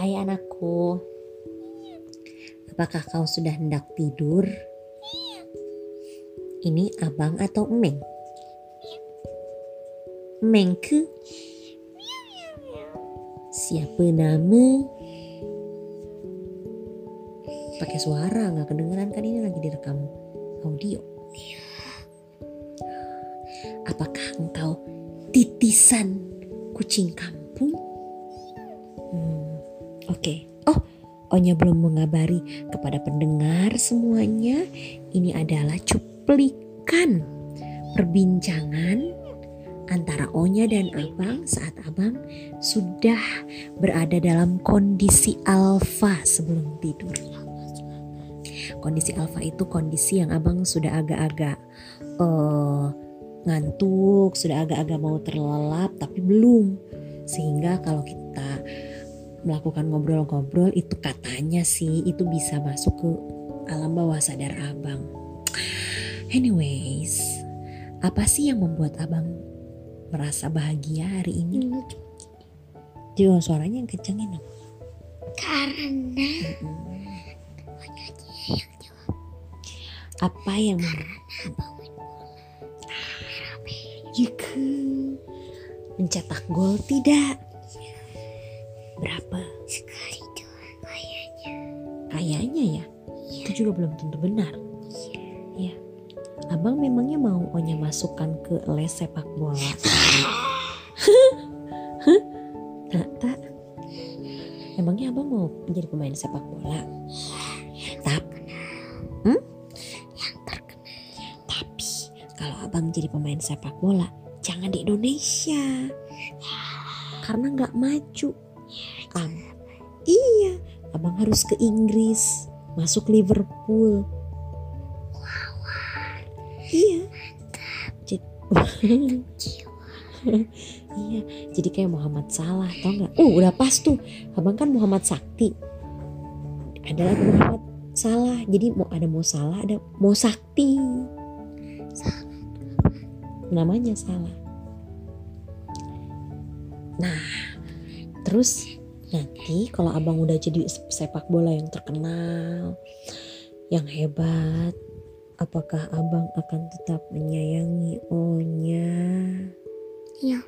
Hai anakku. Apakah kau sudah hendak tidur? Ini abang atau emeng? Mengke? Siapa nama? Pakai suara nggak kedengeran kan ini lagi direkam audio. Apakah engkau titisan kucing kampung? Oke. Oh, Onya belum mengabari kepada pendengar semuanya. Ini adalah cuplikan perbincangan antara Onya dan Abang saat Abang sudah berada dalam kondisi alfa sebelum tidur. Kondisi alfa itu kondisi yang Abang sudah agak-agak eh, ngantuk, sudah agak-agak mau terlelap tapi belum. Sehingga kalau kita melakukan ngobrol-ngobrol itu katanya sih itu bisa masuk ke alam bawah sadar abang. Anyways, apa sih yang membuat abang merasa bahagia hari ini? Jadi suaranya yang kencengin apa? Karena Apa yang Yuke mencetak gol tidak? Berapa? sekali doang kayaknya. Kayaknya ya. Itu juga belum tentu benar. Ya. Abang memangnya mau Onya masukkan ke les sepak bola? tak, tak. Emangnya abang mau menjadi pemain sepak bola? Tapi, hmm? Tapi kalau abang jadi pemain sepak bola, jangan di Indonesia, karena nggak maju. Am, iya, abang harus ke Inggris, masuk Liverpool. Iya. Jadi, iya, jadi kayak Muhammad Salah, tau nggak? Oh, udah pas tuh. Abang kan Muhammad Sakti. Ada lagi Muhammad Salah. Jadi mau ada mau Salah, ada mau Sakti. Namanya salah. Nah, terus nanti kalau abang udah jadi sepak bola yang terkenal, yang hebat, apakah abang akan tetap menyayangi Onya? Iya.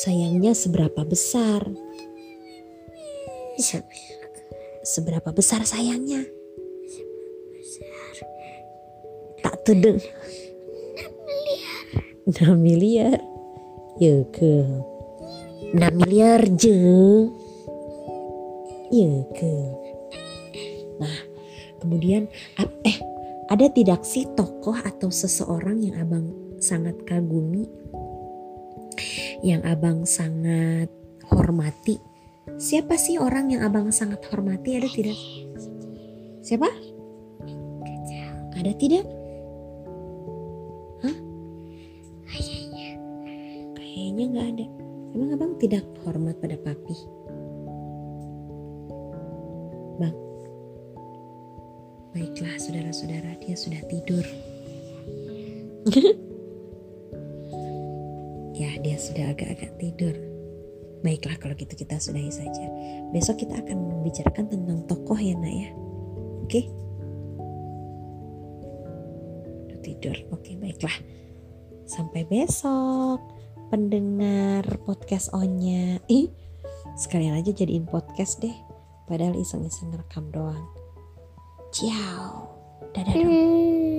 Sayangnya seberapa besar? Se- seberapa besar sayangnya? Tak tedeng. 6 miliar. Ya ke. 6 miliar je. Ya ke. Nah, kemudian eh ada tidak sih tokoh atau seseorang yang abang sangat kagumi yang abang sangat hormati siapa sih orang yang abang sangat hormati ada tidak siapa ada tidak Hah? kayaknya nggak ada emang abang tidak hormat pada papi? Bang baiklah saudara-saudara dia sudah tidur. Ya dia sudah agak-agak tidur. Baiklah kalau gitu kita sudahi saja. Besok kita akan membicarakan tentang tokoh ya nak ya. Oke? Udah tidur. Oke baiklah. Sampai besok pendengar podcast Onya. Ih sekalian aja jadiin podcast deh. Padahal iseng-iseng rekam doang. Ciao. Dadah dong.